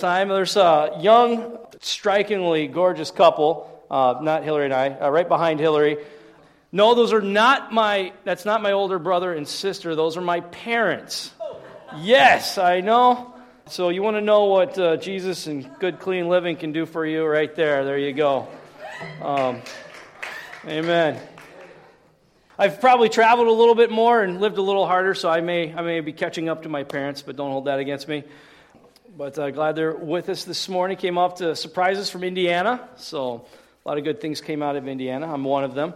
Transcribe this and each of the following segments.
Time there's a young, strikingly gorgeous couple, uh, not Hillary and I, uh, right behind Hillary. No, those are not my. That's not my older brother and sister. Those are my parents. Yes, I know. So you want to know what uh, Jesus and good, clean living can do for you? Right there. There you go. Um, amen. I've probably traveled a little bit more and lived a little harder, so I may I may be catching up to my parents, but don't hold that against me. But uh, glad they're with us this morning. Came off to surprise us from Indiana. So a lot of good things came out of Indiana. I'm one of them.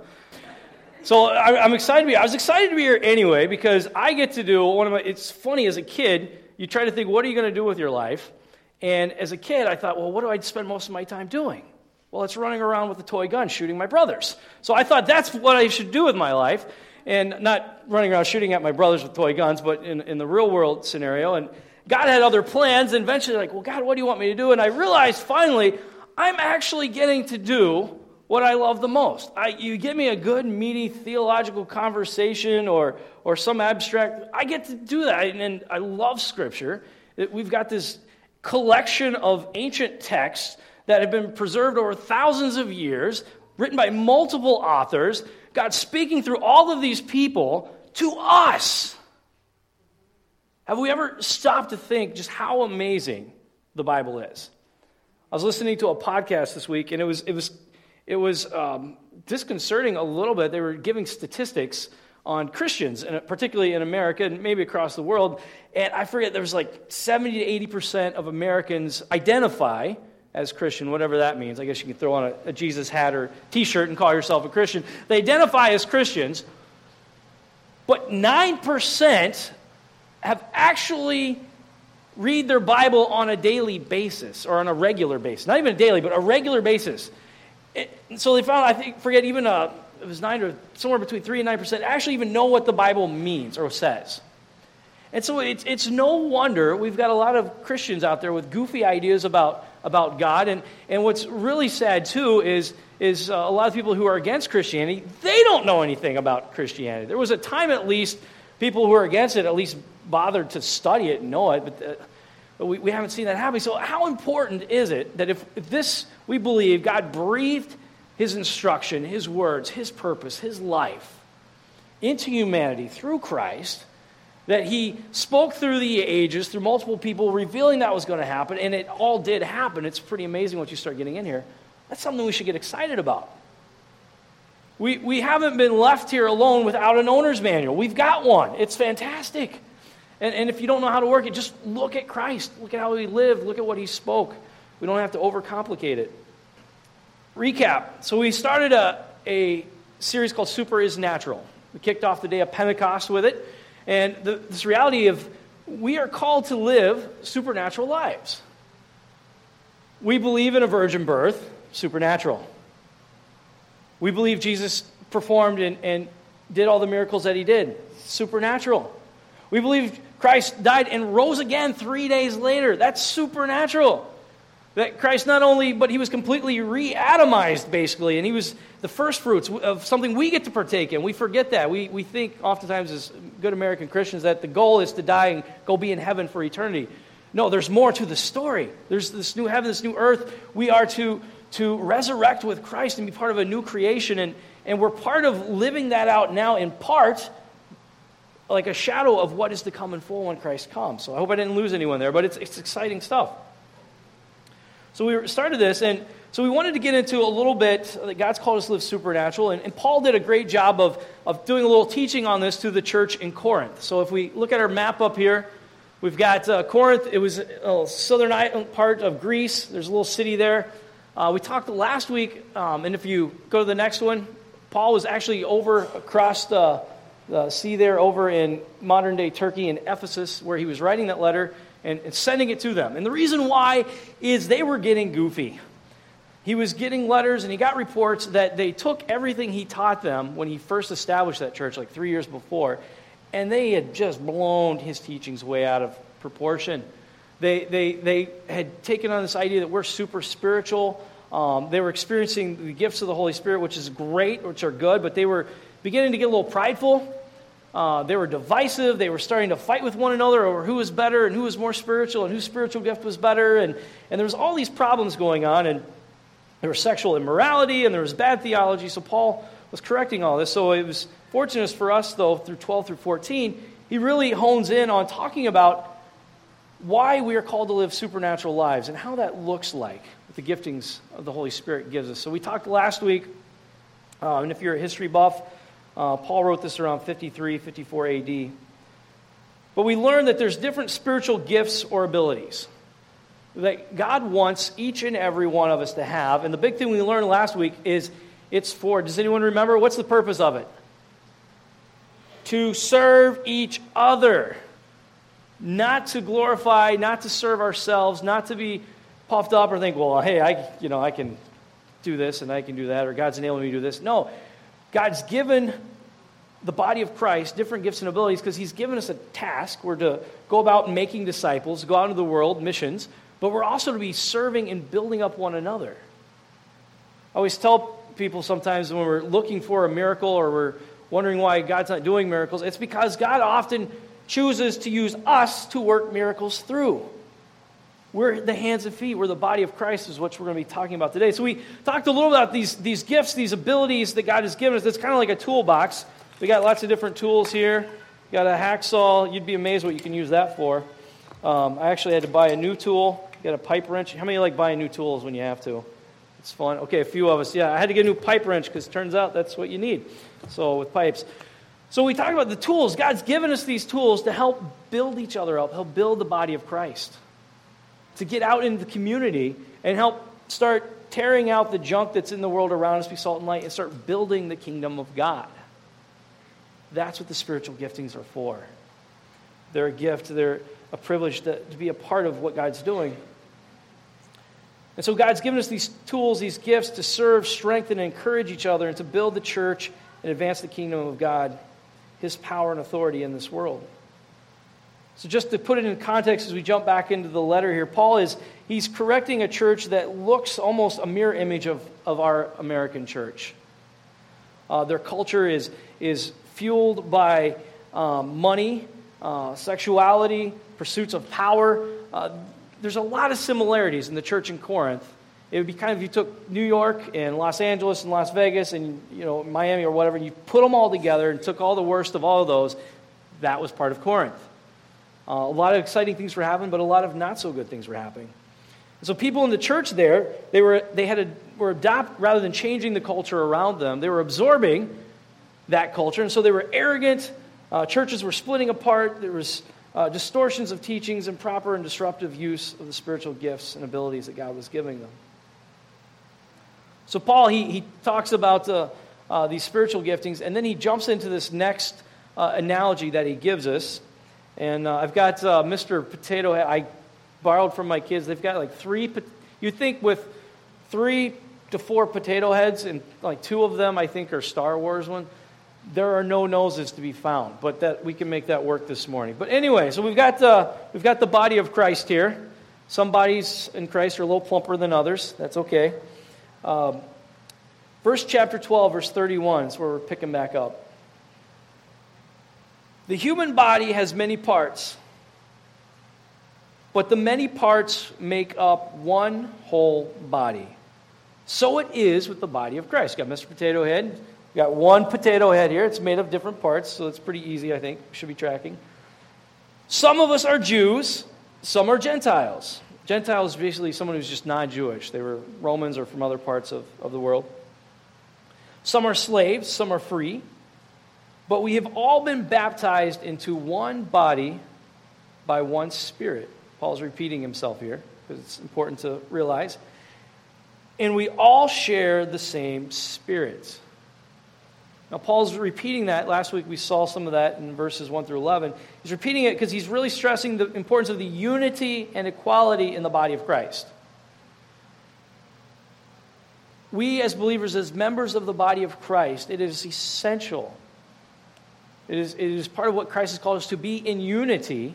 So I, am excited to be. I was excited to be here anyway because I get to do one of my. It's funny as a kid, you try to think, what are you going to do with your life? And as a kid, I thought, well, what do I spend most of my time doing? Well, it's running around with a toy gun shooting my brothers. So I thought that's what I should do with my life, and not running around shooting at my brothers with toy guns, but in, in the real world scenario. And God had other plans, and eventually, like, well, God, what do you want me to do? And I realized finally, I'm actually getting to do what I love the most. I, you give me a good, meaty theological conversation or, or some abstract, I get to do that. And, and I love Scripture. We've got this collection of ancient texts that have been preserved over thousands of years, written by multiple authors. God speaking through all of these people to us. Have we ever stopped to think just how amazing the Bible is? I was listening to a podcast this week, and it was, it was, it was um, disconcerting a little bit. They were giving statistics on Christians, and particularly in America and maybe across the world. And I forget, there was like 70 to 80% of Americans identify as Christian, whatever that means. I guess you can throw on a, a Jesus hat or t shirt and call yourself a Christian. They identify as Christians, but 9% have actually read their Bible on a daily basis or on a regular basis. Not even a daily, but a regular basis. So they found, I think, forget even a, uh, it was nine or somewhere between three and nine percent actually even know what the Bible means or says. And so it's, it's no wonder we've got a lot of Christians out there with goofy ideas about, about God. And, and what's really sad, too, is, is uh, a lot of people who are against Christianity, they don't know anything about Christianity. There was a time, at least, people who are against it at least bothered to study it and know it, but, uh, but we, we haven't seen that happen. So, how important is it that if, if this, we believe, God breathed his instruction, his words, his purpose, his life into humanity through Christ, that he spoke through the ages, through multiple people, revealing that was going to happen, and it all did happen. It's pretty amazing once you start getting in here. That's something we should get excited about. We, we haven't been left here alone without an owner's manual. We've got one. It's fantastic. And, and if you don't know how to work it, just look at Christ. Look at how he lived. Look at what he spoke. We don't have to overcomplicate it. Recap. So we started a, a series called Super is Natural. We kicked off the day of Pentecost with it. And the, this reality of we are called to live supernatural lives. We believe in a virgin birth, supernatural. We believe Jesus performed and, and did all the miracles that he did, supernatural. We believe Christ died and rose again three days later. That's supernatural. That Christ not only, but he was completely re atomized, basically, and he was the first fruits of something we get to partake in. We forget that. We, we think oftentimes, as good American Christians, that the goal is to die and go be in heaven for eternity. No, there's more to the story. There's this new heaven, this new earth. We are to, to resurrect with Christ and be part of a new creation, and, and we're part of living that out now in part like a shadow of what is to come in full when Christ comes. So I hope I didn't lose anyone there, but it's, it's exciting stuff. So we started this, and so we wanted to get into a little bit that God's called us to live supernatural, and, and Paul did a great job of, of doing a little teaching on this to the church in Corinth. So if we look at our map up here, we've got uh, Corinth. It was a southern part of Greece. There's a little city there. Uh, we talked last week, um, and if you go to the next one, Paul was actually over across the uh, see there over in modern day Turkey in Ephesus, where he was writing that letter and, and sending it to them. And the reason why is they were getting goofy. He was getting letters and he got reports that they took everything he taught them when he first established that church, like three years before, and they had just blown his teachings way out of proportion. They, they, they had taken on this idea that we're super spiritual. Um, they were experiencing the gifts of the Holy Spirit, which is great, which are good, but they were beginning to get a little prideful Uh, they were divisive. They were starting to fight with one another over who was better and who was more spiritual and whose spiritual gift was better. And, and there was all these problems going on. And there was sexual immorality and there was bad theology. So Paul was correcting all this. So it was fortunate for us, though, through 12 through 14, he really hones in on talking about why we are called to live supernatural lives and how that looks like with the giftings of the Holy Spirit gives us. So we talked last week, uh, and if you're a history buff, uh, Paul wrote this around 53, 54 AD. But we learned that there's different spiritual gifts or abilities that God wants each and every one of us to have. And the big thing we learned last week is it's for, does anyone remember? What's the purpose of it? To serve each other. Not to glorify, not to serve ourselves, not to be puffed up or think, well, hey, I, you know, I can do this and I can do that, or God's enabling me to do this. No, God's given the body of Christ different gifts and abilities because He's given us a task. We're to go about making disciples, go out into the world, missions, but we're also to be serving and building up one another. I always tell people sometimes when we're looking for a miracle or we're wondering why God's not doing miracles, it's because God often chooses to use us to work miracles through. We're the hands and feet. We're the body of Christ, is what we're going to be talking about today. So, we talked a little about these, these gifts, these abilities that God has given us. It's kind of like a toolbox. We got lots of different tools here. You got a hacksaw. You'd be amazed what you can use that for. Um, I actually had to buy a new tool. You got a pipe wrench. How many like buying new tools when you have to? It's fun. Okay, a few of us. Yeah, I had to get a new pipe wrench because it turns out that's what you need. So, with pipes. So, we talk about the tools. God's given us these tools to help build each other up, help build the body of Christ, to get out into the community and help start tearing out the junk that's in the world around us, be salt and light, and start building the kingdom of God. That's what the spiritual giftings are for. They're a gift, they're a privilege to, to be a part of what God's doing. And so God's given us these tools, these gifts to serve, strengthen, and encourage each other and to build the church and advance the kingdom of God, His power and authority in this world. So just to put it in context as we jump back into the letter here, Paul is he's correcting a church that looks almost a mirror image of, of our American church. Uh, their culture is, is fueled by um, money, uh, sexuality, pursuits of power. Uh, there's a lot of similarities in the church in Corinth. It would be kind of if you took New York and Los Angeles and Las Vegas and you know Miami or whatever, and you put them all together and took all the worst of all of those. That was part of Corinth. Uh, a lot of exciting things were happening, but a lot of not so good things were happening. And so people in the church there, they were they had a, were adopt rather than changing the culture around them, they were absorbing that culture, and so they were arrogant. Uh, churches were splitting apart. There was uh, distortions of teachings, improper and disruptive use of the spiritual gifts and abilities that God was giving them. So, Paul, he, he talks about uh, uh, these spiritual giftings, and then he jumps into this next uh, analogy that he gives us. And uh, I've got uh, Mr. Potato Head. I borrowed from my kids. They've got like three, you think with three to four potato heads, and like two of them, I think, are Star Wars one there are no noses to be found, but that we can make that work this morning. But anyway, so we've got the, we've got the body of Christ here. Some bodies in Christ are a little plumper than others. That's okay. Um, verse chapter 12, verse 31 is where we're picking back up. The human body has many parts, but the many parts make up one whole body. So it is with the body of Christ. Got Mr. Potato Head we got one potato head here. It's made of different parts, so it's pretty easy, I think. Should be tracking. Some of us are Jews, some are Gentiles. Gentiles is basically someone who's just non Jewish. They were Romans or from other parts of, of the world. Some are slaves, some are free. But we have all been baptized into one body by one spirit. Paul's repeating himself here because it's important to realize. And we all share the same spirit. Now, Paul's repeating that. Last week we saw some of that in verses 1 through 11. He's repeating it because he's really stressing the importance of the unity and equality in the body of Christ. We, as believers, as members of the body of Christ, it is essential. It is, it is part of what Christ has called us to be in unity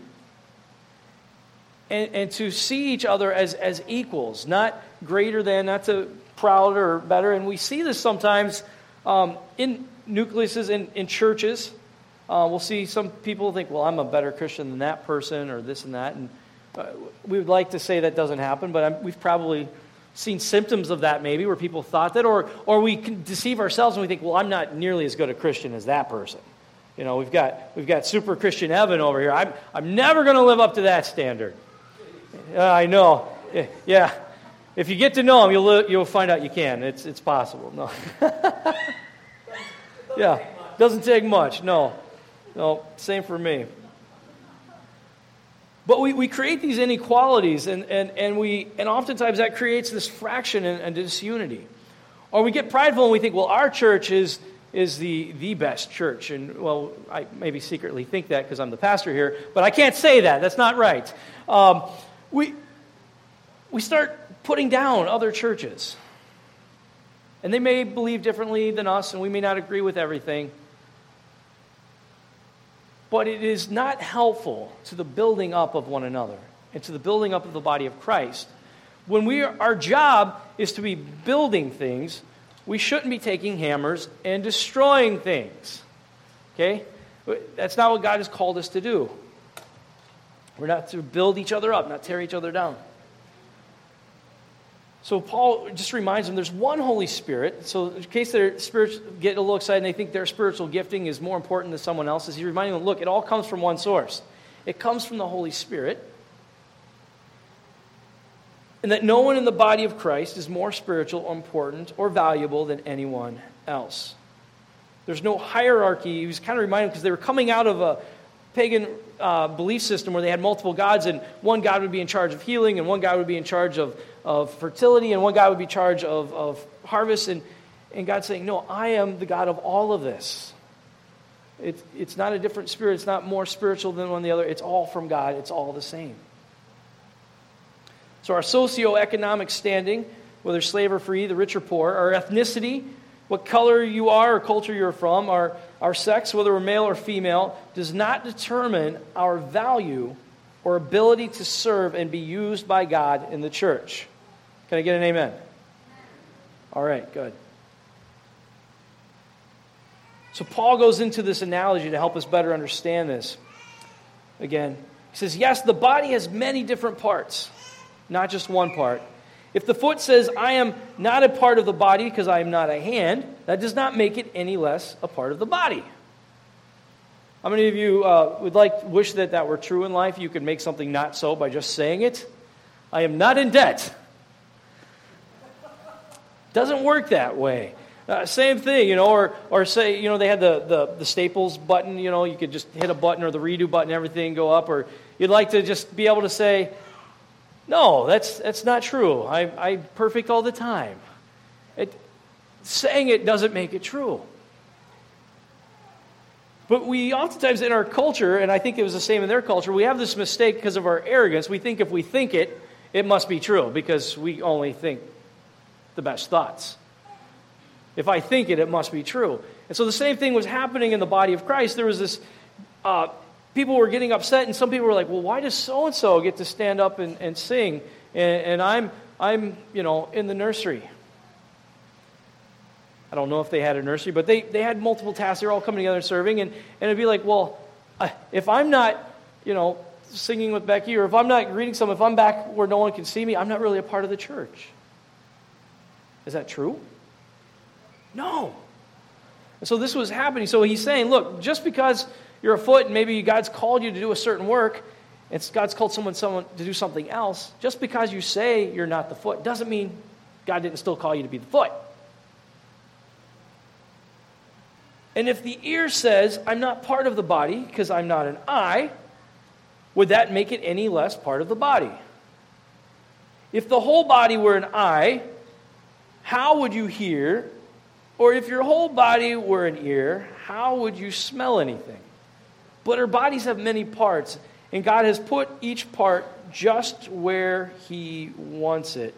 and, and to see each other as, as equals, not greater than, not to proud or better. And we see this sometimes um, in nucleuses in, in churches Uh, we'll see some people think, well, I'm a better Christian than that person or this and that. And uh, we would like to say that doesn't happen, but I'm, we've probably seen symptoms of that maybe where people thought that, or, or we can deceive ourselves and we think, well, I'm not nearly as good a Christian as that person. You know, we've got, we've got super Christian Evan over here. I'm, I'm never going to live up to that standard. Uh, I know. Yeah. If you get to know him, you'll, you'll find out you can. It's, it's possible. No. yeah. Doesn't take much. No. No. Same for me. But we, we create these inequalities, and, and, and, we, and oftentimes that creates this fraction and, and disunity. Or we get prideful and we think, well, our church is, is the, the best church. And, well, I maybe secretly think that because I'm the pastor here, but I can't say that. That's not right. Um, we, we start putting down other churches. And they may believe differently than us, and we may not agree with everything. But it is not helpful to the building up of one another and to the building up of the body of Christ. When we are, our job is to be building things, we shouldn't be taking hammers and destroying things. Okay? That's not what God has called us to do. We're not to build each other up, not tear each other down. So Paul just reminds them there's one Holy Spirit. So in case their spirits get a little excited and they think their spiritual gifting is more important than someone else's, he's reminding them, look, it all comes from one source. It comes from the Holy Spirit. And that no one in the body of Christ is more spiritual or important or valuable than anyone else. There's no hierarchy. He was kind of reminding because they were coming out of a pagan uh, belief system where they had multiple gods, and one god would be in charge of healing, and one god would be in charge of, of fertility, and one god would be in charge of, of harvest. And, and God's saying, No, I am the God of all of this. It, it's not a different spirit, it's not more spiritual than one the other. It's all from God, it's all the same. So, our socioeconomic standing, whether slave or free, the rich or poor, our ethnicity, what color you are or culture you're from, our, our sex, whether we're male or female, does not determine our value or ability to serve and be used by God in the church. Can I get an amen? All right, good. So Paul goes into this analogy to help us better understand this. Again, he says, Yes, the body has many different parts, not just one part. If the foot says, I am not a part of the body because I am not a hand, that does not make it any less a part of the body. How many of you uh, would like wish that that were true in life? You could make something not so by just saying it. I am not in debt. Doesn't work that way. Uh, same thing, you know, or, or say, you know, they had the, the, the staples button, you know, you could just hit a button or the redo button, everything go up, or you'd like to just be able to say, no, that's, that's not true. I, I'm perfect all the time. It, saying it doesn't make it true. But we oftentimes in our culture, and I think it was the same in their culture, we have this mistake because of our arrogance. We think if we think it, it must be true because we only think the best thoughts. If I think it, it must be true. And so the same thing was happening in the body of Christ. There was this uh, people were getting upset, and some people were like, well, why does so and so get to stand up and, and sing? And, and I'm, I'm, you know, in the nursery. I don't know if they had a nursery, but they, they had multiple tasks. They were all coming together and serving. And, and it'd be like, well, if I'm not, you know, singing with Becky, or if I'm not reading some, if I'm back where no one can see me, I'm not really a part of the church. Is that true? No. And so this was happening. So he's saying, look, just because you're a foot and maybe God's called you to do a certain work, and God's called someone, someone to do something else, just because you say you're not the foot doesn't mean God didn't still call you to be the foot. And if the ear says, I'm not part of the body because I'm not an eye, would that make it any less part of the body? If the whole body were an eye, how would you hear? Or if your whole body were an ear, how would you smell anything? But our bodies have many parts, and God has put each part just where He wants it.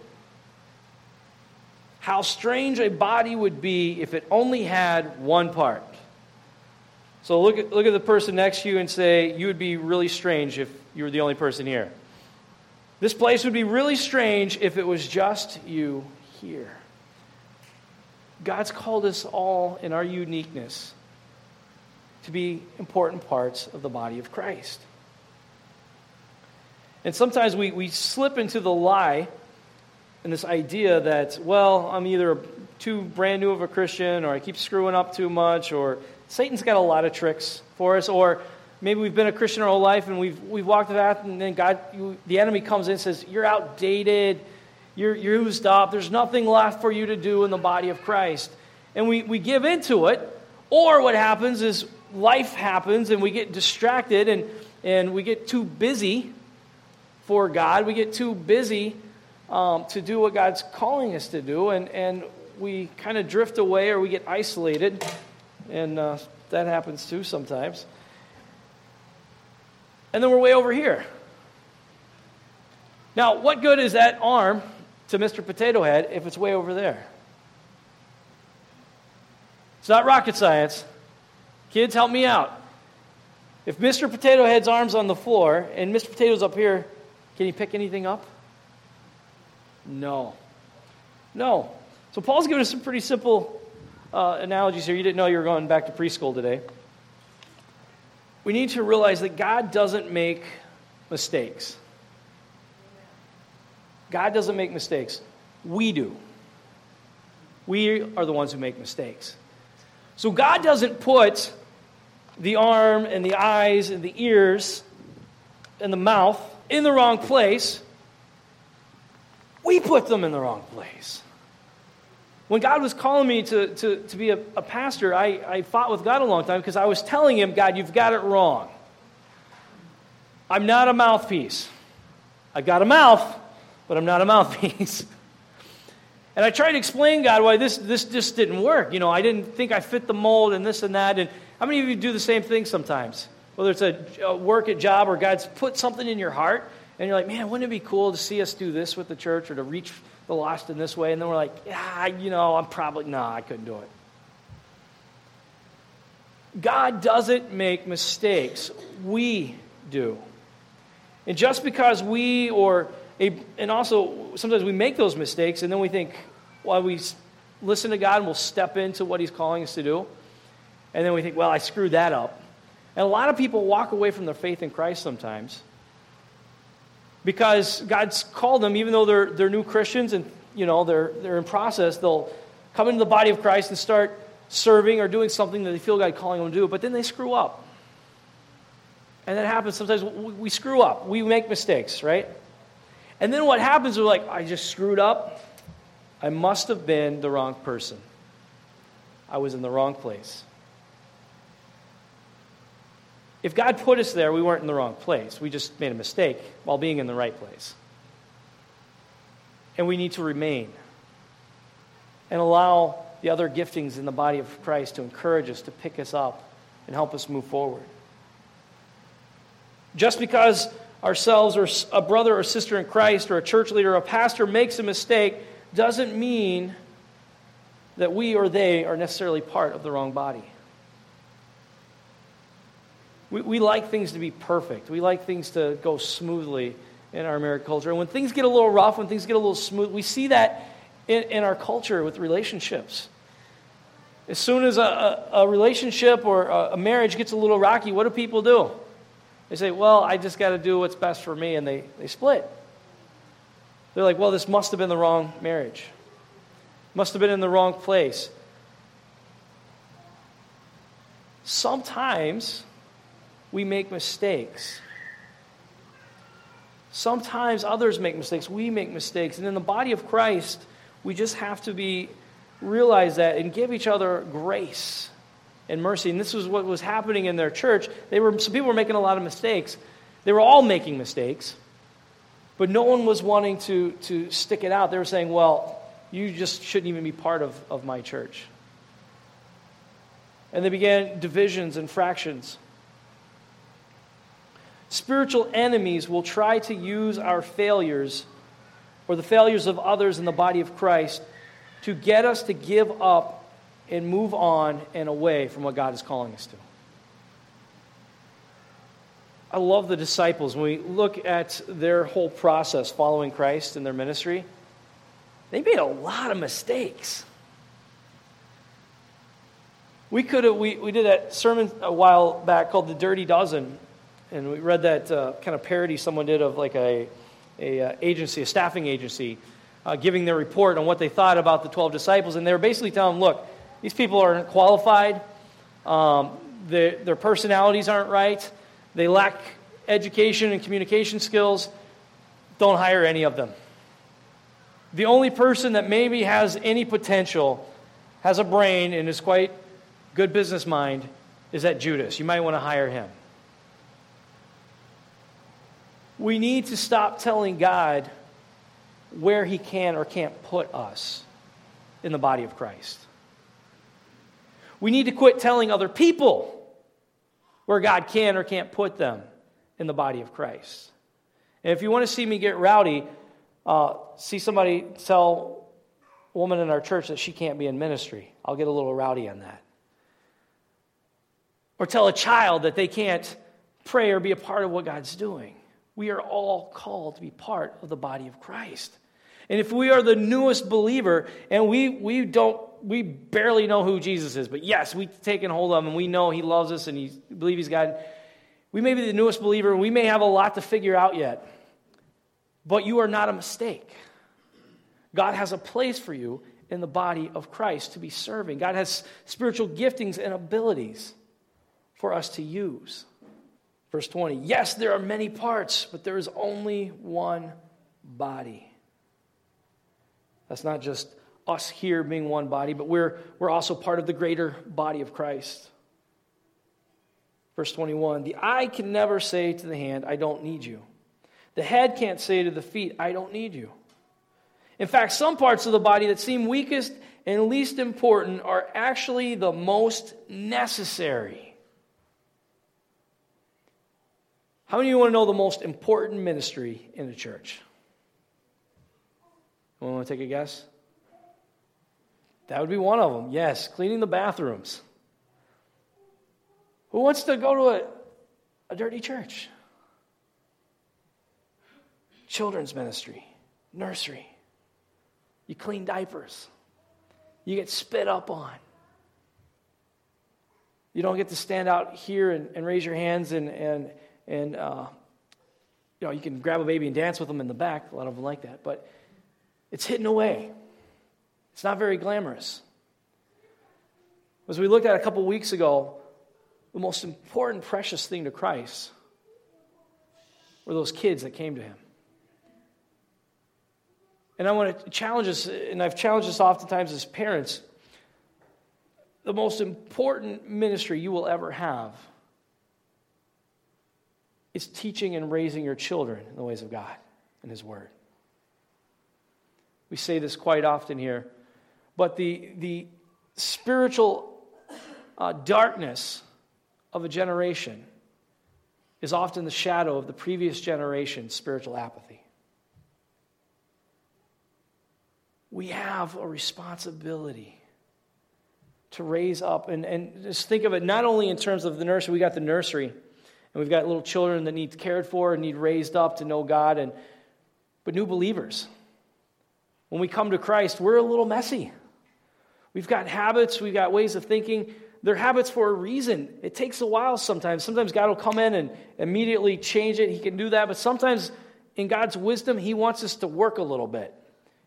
How strange a body would be if it only had one part. So look at, look at the person next to you and say, You would be really strange if you were the only person here. This place would be really strange if it was just you here. God's called us all in our uniqueness to be important parts of the body of Christ. And sometimes we, we slip into the lie and this idea that, well, I'm either too brand new of a Christian or I keep screwing up too much or Satan's got a lot of tricks for us or maybe we've been a Christian our whole life and we've, we've walked the path and then God, you, the enemy comes in and says, you're outdated, you're, you're used up, there's nothing left for you to do in the body of Christ. And we, we give into it. Or what happens is life happens and we get distracted and, and we get too busy for God. We get too busy um, to do what God's calling us to do, and, and we kind of drift away or we get isolated, and uh, that happens too sometimes. And then we're way over here. Now, what good is that arm to Mr. Potato Head if it's way over there? It's not rocket science. Kids, help me out. If Mr. Potato Head's arm's on the floor and Mr. Potato's up here, can he pick anything up? No. No. So Paul's giving us some pretty simple uh, analogies here. You didn't know you were going back to preschool today. We need to realize that God doesn't make mistakes. God doesn't make mistakes. We do. We are the ones who make mistakes. So God doesn't put the arm and the eyes and the ears and the mouth in the wrong place. We put them in the wrong place. When God was calling me to, to, to be a, a pastor, I, I fought with God a long time because I was telling him, God, you've got it wrong. I'm not a mouthpiece. I've got a mouth, but I'm not a mouthpiece. and I tried to explain, God, why this, this just didn't work. You know, I didn't think I fit the mold and this and that. And how many of you do the same thing sometimes? Whether it's a, work at job or God's put something in your heart and you're like, man, wouldn't it be cool to see us do this with the church or to reach the lost in this way? And then we're like, yeah, you know, I'm probably, no, I couldn't do it. God doesn't make mistakes. We do. And just because we, or, a, and also sometimes we make those mistakes and then we think, well, we listen to God and we'll step into what He's calling us to do. And then we think, well, I screwed that up. And a lot of people walk away from their faith in Christ sometimes because God's called them, even though they're, they're new Christians and you know they're, they're in process, they'll come into the body of Christ and start serving or doing something that they feel God calling them to do, but then they screw up. And that happens sometimes. We, we screw up. We make mistakes, right? And then what happens, is we're like, I just screwed up. I must have been the wrong person. I was in the wrong place. If God put us there, we weren't in the wrong place. We just made a mistake while being in the right place. And we need to remain and allow the other giftings in the body of Christ to encourage us, to pick us up, and help us move forward. Just because ourselves or a brother or sister in Christ or a church leader or a pastor makes a mistake doesn't mean that we or they are necessarily part of the wrong body. We, we like things to be perfect. We like things to go smoothly in our American culture. And when things get a little rough, when things get a little smooth, we see that in, in our culture with relationships. As soon as a, a, relationship or a, a, marriage gets a little rocky, what do people do? They say, Well, I just got to do what's best for me, and they, they split. They're like, Well, this must have been the wrong marriage, must have been in the wrong place. Sometimes we make mistakes. Sometimes others make mistakes. We make mistakes. And in the body of Christ, we just have to be realize that and give each other grace and mercy. And this was what was happening in their church. They were some people were making a lot of mistakes. They were all making mistakes. But no one was wanting to, to stick it out. They were saying, well, you just shouldn't even be part of, of my church. And they began divisions and fractions. Spiritual enemies will try to use our failures or the failures of others in the body of Christ to get us to give up and move on and away from what God is calling us to. I love the disciples. When we look at their whole process following Christ in their ministry, they made a lot of mistakes. We could have, we, we did that sermon a while back called The Dirty Dozen, and we read that uh, kind of parody someone did of like a, a uh, agency, a staffing agency, uh, giving their report on what they thought about the 12 disciples, and they were basically telling them, look, these people aren't qualified, um, their, their personalities aren't right, they lack education and communication skills, don't hire any of them. The only person that maybe has any potential, has a brain, and is quite good business mind is that Judas. You might want to hire him. We need to stop telling God where he can or can't put us in the body of Christ. We need to quit telling other people where God can or can't put them in the body of Christ. And if you want to see me get rowdy, uh, see somebody tell a woman in our church that she can't be in ministry. I'll get a little rowdy on that. Or tell a child that they can't pray or be a part of what God's doing. We are all called to be part of the body of Christ. And if we are the newest believer and we, we don't we barely know who Jesus is, but yes, we've taken hold of him and we know he loves us and we believe he's God. We may be the newest believer and we may have a lot to figure out yet. But you are not a mistake. God has a place for you in the body of Christ to be serving. God has spiritual giftings and abilities for us to use. Verse 20 Yes, there are many parts, but there is only one body. That's not just us here being one body, but we're, we're also part of the greater body of Christ. Verse 21 The eye can never say to the hand, I don't need you. The head can't say to the feet, I don't need you. In fact, some parts of the body that seem weakest and least important are actually the most necessary. How many of you want to know the most important ministry in the church? Anyone want to take a guess? That would be one of them. Yes, cleaning the bathrooms. Who wants to go to a, a dirty church? Children's ministry, nursery. You clean diapers. You get spit up on. You don't get to stand out here and, and raise your hands and, and and uh, you know you can grab a baby and dance with them in the back. A lot of them like that, but it's hidden away. It's not very glamorous. As we looked at a couple weeks ago, the most important, precious thing to Christ were those kids that came to him. And I want to challenge us, and I've challenged us oftentimes as parents. The most important ministry you will ever have is teaching and raising your children in the ways of God and His Word. We say this quite often here, but the, the spiritual uh, darkness of a generation is often the shadow of the previous generation's spiritual apathy. We have a responsibility to raise up and, and just think of it not only in terms of the nursery, we got the nursery and we've got little children that need cared for and need raised up to know God, and, but new believers. When we come to Christ, we're a little messy. We've got habits, we've got ways of thinking. They're habits for a reason. It takes a while sometimes. Sometimes God will come in and immediately change it. He can do that. But sometimes, in God's wisdom, He wants us to work a little bit.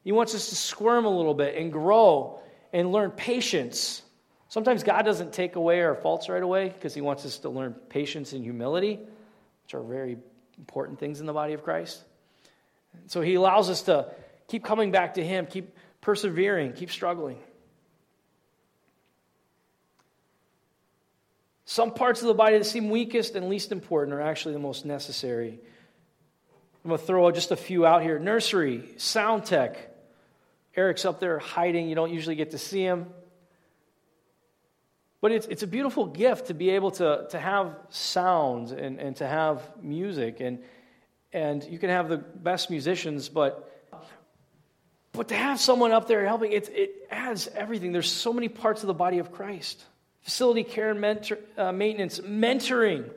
He wants us to squirm a little bit and grow and learn patience Sometimes God doesn't take away our faults right away because He wants us to learn patience and humility, which are very important things in the body of Christ. So He allows us to keep coming back to Him, keep persevering, keep struggling. Some parts of the body that seem weakest and least important are actually the most necessary. I'm going to throw just a few out here. Nursery, sound tech. Eric's up there hiding. You don't usually get to see him. But it's, it's a beautiful gift to be able to, to have sound and, and to have music. And, and you can have the best musicians, but, but to have someone up there helping, it, it adds everything. There's so many parts of the body of Christ facility care and mentor, uh, maintenance, mentoring,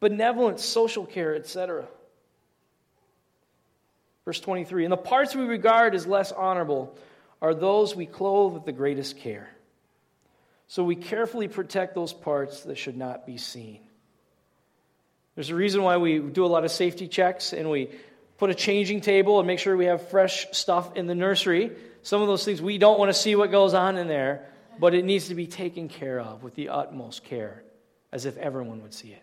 benevolence, social care, etc. Verse 23 And the parts we regard as less honorable are those we clothe with the greatest care. So we carefully protect those parts that should not be seen. There's a reason why we do a lot of safety checks and we put a changing table and make sure we have fresh stuff in the nursery. Some of those things we don't want to see what goes on in there, but it needs to be taken care of with the utmost care, as if everyone would see it.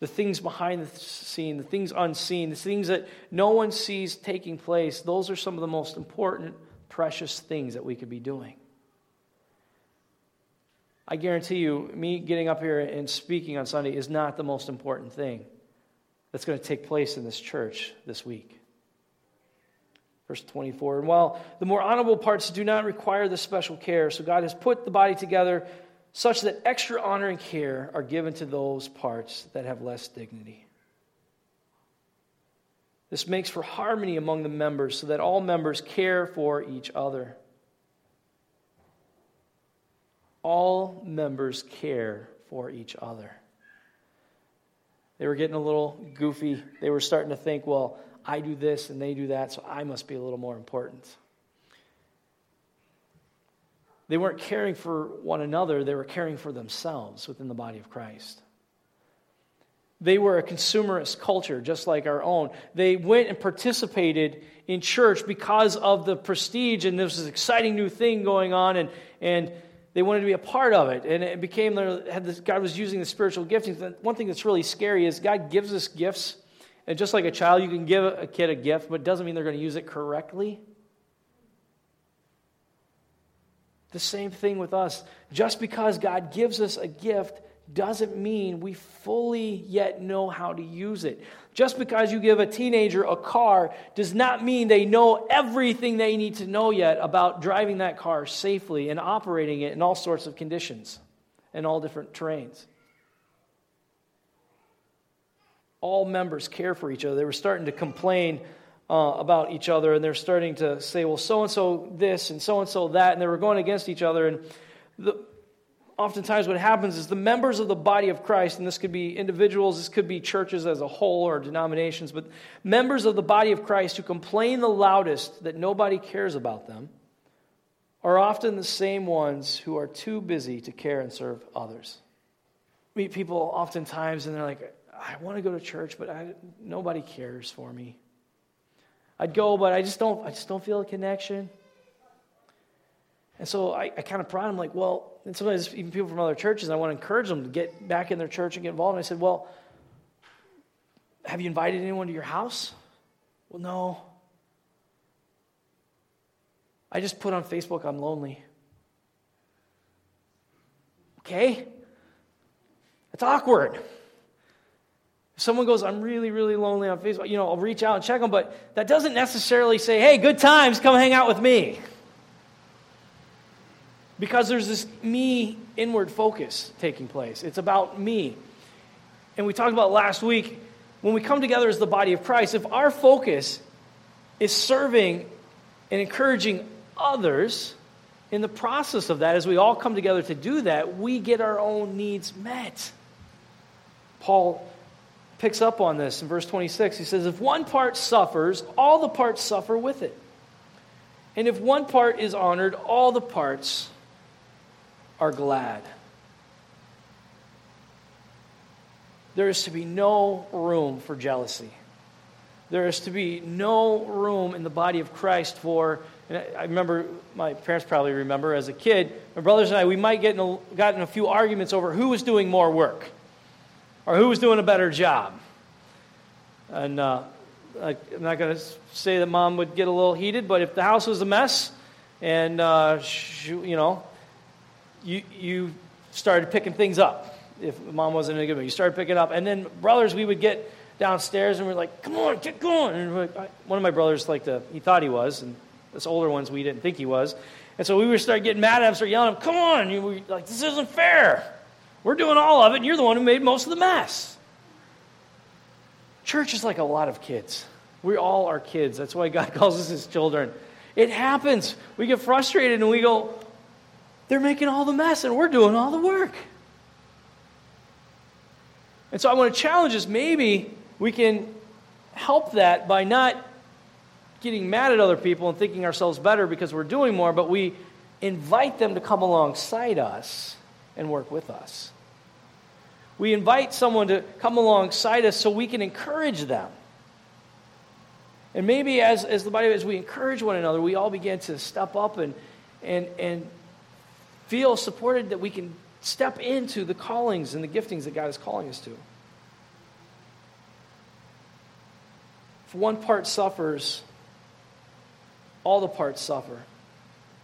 The things behind the scene, the things unseen, the things that no one sees taking place, those are some of the most important, precious things that we could be doing. I guarantee you, me getting up here and speaking on Sunday is not the most important thing that's going to take place in this church this week. Verse 24. And while the more honorable parts do not require this special care, so God has put the body together such that extra honor and care are given to those parts that have less dignity. This makes for harmony among the members so that all members care for each other. All members care for each other. They were getting a little goofy. They were starting to think, well, I do this and they do that, so I must be a little more important. They weren't caring for one another, they were caring for themselves within the body of Christ. They were a consumerist culture, just like our own. They went and participated in church because of the prestige, and there was this exciting new thing going on, and, and they wanted to be a part of it. And it became, had this, God was using the spiritual giftings. One thing that's really scary is God gives us gifts. And just like a child, you can give a kid a gift, but it doesn't mean they're going to use it correctly. The same thing with us. Just because God gives us a gift doesn't mean we fully yet know how to use it. Just because you give a teenager a car does not mean they know everything they need to know yet about driving that car safely and operating it in all sorts of conditions and all different terrains. All members care for each other. They were starting to complain uh, about each other and they're starting to say, well, so and so this and so and so that, and they were going against each other. And the, oftentimes what happens is the members of the body of Christ, and this could be individuals, this could be churches as a whole or denominations, but members of the body of Christ who complain the loudest that nobody cares about them are often the same ones who are too busy to care and serve others. Meet people oftentimes and they're like, I want to go to church, but I, nobody cares for me. I'd go, but I just don't, I just don't feel a connection. And so I, I kind of prod them, like, well, and sometimes even people from other churches, I want to encourage them to get back in their church and get involved. And I said, well, have you invited anyone to your house? Well, no. I just put on Facebook, I'm lonely. Okay? It's awkward. Someone goes, I'm really, really lonely on Facebook, you know, I'll reach out and check them, but that doesn't necessarily say, hey, good times, come hang out with me. Because there's this me inward focus taking place. It's about me. And we talked about last week, when we come together as the body of Christ, if our focus is serving and encouraging others, in the process of that, as we all come together to do that, we get our own needs met. Paul picks up on this in verse 26. He says, If one part suffers, all the parts suffer with it. And if one part is honored, all the parts are glad. There is to be no room for jealousy. There is to be no room in the body of Christ for, I remember, my parents probably remember as a kid, my brothers and I, we might get in a, got in a few arguments over who was doing more work or who was doing a better job. And uh, I'm not going to say that mom would get a little heated, but if the house was a mess and, uh, you know, you, you started picking things up. If mom wasn't in a good mood, you started picking up. And then brothers, we would get downstairs and we're like, come on, get going. And like, one of my brothers, like to, he thought he was, and this older ones, we didn't think he was. And so we would start getting mad at him, start yelling at him, come on. And we like, this isn't fair. We're doing all of it, and you're the one who made most of the mess. Church is like a lot of kids. We all are kids. That's why God calls us his children. It happens. We get frustrated and we go, they're making all the mess and we're doing all the work. And so I want to challenge us maybe we can help that by not getting mad at other people and thinking ourselves better because we're doing more, but we invite them to come alongside us and work with us. We invite someone to come alongside us so we can encourage them. And maybe as, as the body, as we encourage one another, we all begin to step up and, and, and feel supported that we can step into the callings and the giftings that God is calling us to. If one part suffers, all the parts suffer.